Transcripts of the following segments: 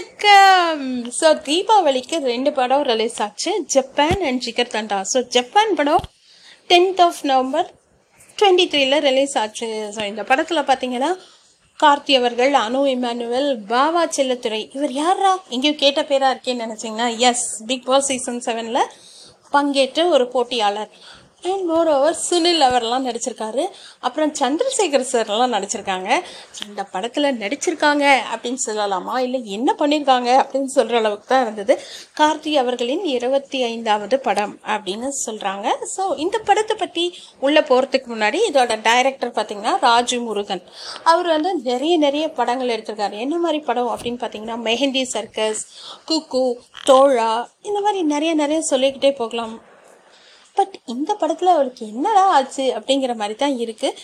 வணக்கம். ஸோ தீபாவளிக்கு ரெண்டு படம் ரிலீஸ் ஆச்சு. Japan and Jigarthanda so Japan படம் டென்த் ஆஃப் நவம்பர் டுவெண்ட்டி த்ரீல ரிலீஸ் ஆச்சு. ஸோ இந்த படத்தில் பார்த்தீங்கன்னா கார்த்தி அவர்கள் அனு இமானுவல் பாவா செல்லத்துறை. இவர் யாரா எங்கேயும் கேட்ட பேராக இருக்கேன்னு நினச்சிங்கன்னா எஸ் பிக் பாஸ் சீசன் செவனில் பங்கேற்ற ஒரு போட்டியாளர். அண்ட் மோர் ஓவர் சுனில் அவர்லாம் நடிச்சிருக்காரு. அப்புறம் சந்திரசேகர் சார்லாம் நடிச்சிருக்காங்க. இந்த படத்தில் நடிச்சிருக்காங்க அப்படின்னு சொல்லலாமா? இல்லை என்ன பண்ணியிருக்காங்க அப்படின்னு சொல்கிற அளவுக்கு தான் இருந்தது. கார்த்தி அவர்களின் இருபத்தி ஐந்தாவது படம் அப்படின்னு சொல்கிறாங்க ஸோ இந்த படத்தை பற்றி உள்ளே போகிறதுக்கு முன்னாடி இதோட டைரக்டர் பார்த்திங்கன்னா ராஜு முருகன். அவர் வந்து நிறைய நிறைய படங்கள் எடுத்திருக்காரு. என்ன மாதிரி படம் அப்படின்னு பார்த்தீங்கன்னா மெஹந்தி சர்க்கஸ் குக்கு தோழா இந்த மாதிரி நிறைய நிறைய சொல்லிக்கிட்டே போகலாம். பட் இந்த படத்தில் அவளுக்கு என்னடா ஆச்சு அப்படிங்கிற மாதிரி தான் இருக்குது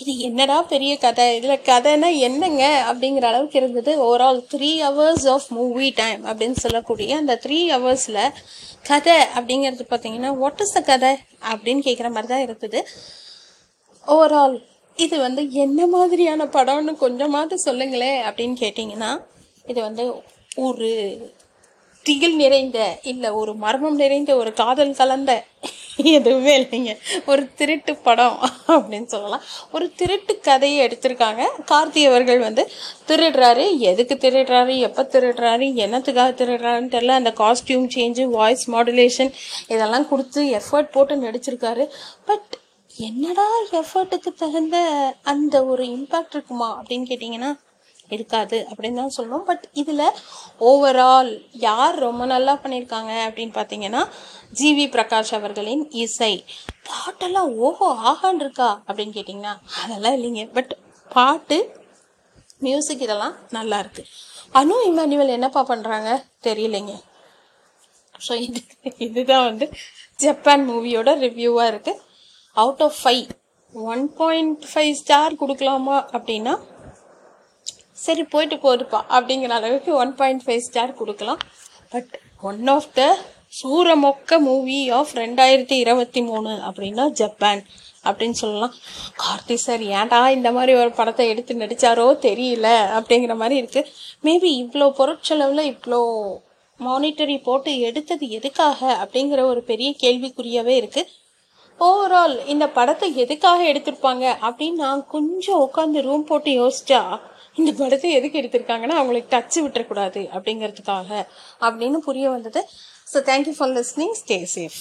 இது என்னடா பெரிய கதை? இதில் கதைனா என்னங்க? அப்படிங்கிற அளவுக்கு இருந்தது. Overall three hours of movie time அப்படின்னு சொல்லக்கூடிய அந்த த்ரீ ஹவர்ஸில் கதை அப்படிங்கிறது பார்த்தீங்கன்னா வாட் இஸ் த கதை அப்படின்னு கேட்குற மாதிரி தான் இருந்தது ஓவரால் இது வந்து என்ன மாதிரியான படம்னு கொஞ்சமாவது சொல்லுங்களேன் அப்படின்னு கேட்டிங்கன்னா இது வந்து ஒரு திகில் நிறைந்த இல்லை ஒரு மர்மம் நிறைந்த ஒரு காதல் கலந்த எதுவுமே இல்லைங்க. ஒரு திருட்டு படம் அப்படின்னு சொல்லலாம். ஒரு திருட்டு கதையை எடுத்திருக்காங்க. கார்த்தி அவர்கள் வந்து திருடுறாரு. எதுக்கு திருடுறாரு? எப்போ திருடுறாரு? என்னத்துக்காக திருடுறாருன்னு தெரில அந்த காஸ்டியூம் சேஞ்சு வாய்ஸ் மாடுலேஷன் இதெல்லாம் கொடுத்து எஃபர்ட் போட்டு நடிச்சிருக்காரு. பட் என்னடா எஃபர்ட்டுக்கு தகுந்த அந்த ஒரு இம்பேக்ட் இருக்குமா அப்படின்னு கேட்டிங்கன்னா இருக்காது அப்படின்னு தான் சொல்லணும். பட் இதில் ஓவரால் யார் ரொம்ப நல்லா பண்ணியிருக்காங்க அப்படின்னு பார்த்தீங்கன்னா ஜிவி பிரகாஷ் அவர்களின் இசை. பாட்டெல்லாம் ஓஹோ ஆகான் இருக்கா அப்படின்னு கேட்டிங்கன்னா அதெல்லாம் இல்லைங்க. பட் பாட்டு மியூசிக் இதெல்லாம் நல்லா இருக்கு. அனு இமானுவல் என்னப்பா பண்ணுறாங்க தெரியலைங்க. ஸோ இது இதுதான் வந்து ஜப்பான் மூவியோட ரிவ்யூவாக இருக்குது out of five one point five star கொடுக்கலாமா அப்படின்னா சரி போயிட்டு போதுப்பா அப்படிங்கிற அளவுக்கு ஒன் பாயிண்ட் ஃபைவ் ஸ்டார் கொடுக்கலாம். பட் ஒன் ஆஃப் த சூரமொக்க மூவி ஆஃப் ரெண்டாயிரத்தி இருபத்தி மூணு அப்படின்னா ஜப்பான் அப்படின்னு சொல்லலாம். கார்த்தி சார் ஏன்டா இந்த மாதிரி ஒரு படத்தை எடுத்து நடித்தாரோ தெரியல அப்படிங்கிற மாதிரி இருக்குது மேபி இவ்வளோ பொருட்செலவில் இவ்வளோ மானிட்டரி போட்டு எடுத்தது எதுக்காக அப்படிங்கிற ஒரு பெரிய கேள்விக்குறியாகவே இருக்குது ஓவரால் இந்த படத்தை எதுக்காக எடுத்திருப்பாங்க அப்படின்னு நான் கொஞ்சம் உட்காந்து ரூம் போட்டு யோசிச்சா இந்த படத்தை எதுக்கு எடுத்திருக்காங்கன்னா அவங்களுக்கு டச்சு விட்டுறக்கூடாது அப்படிங்கிறதுக்காக அப்படின்னு புரிய வந்தது. So thank you for listening stay safe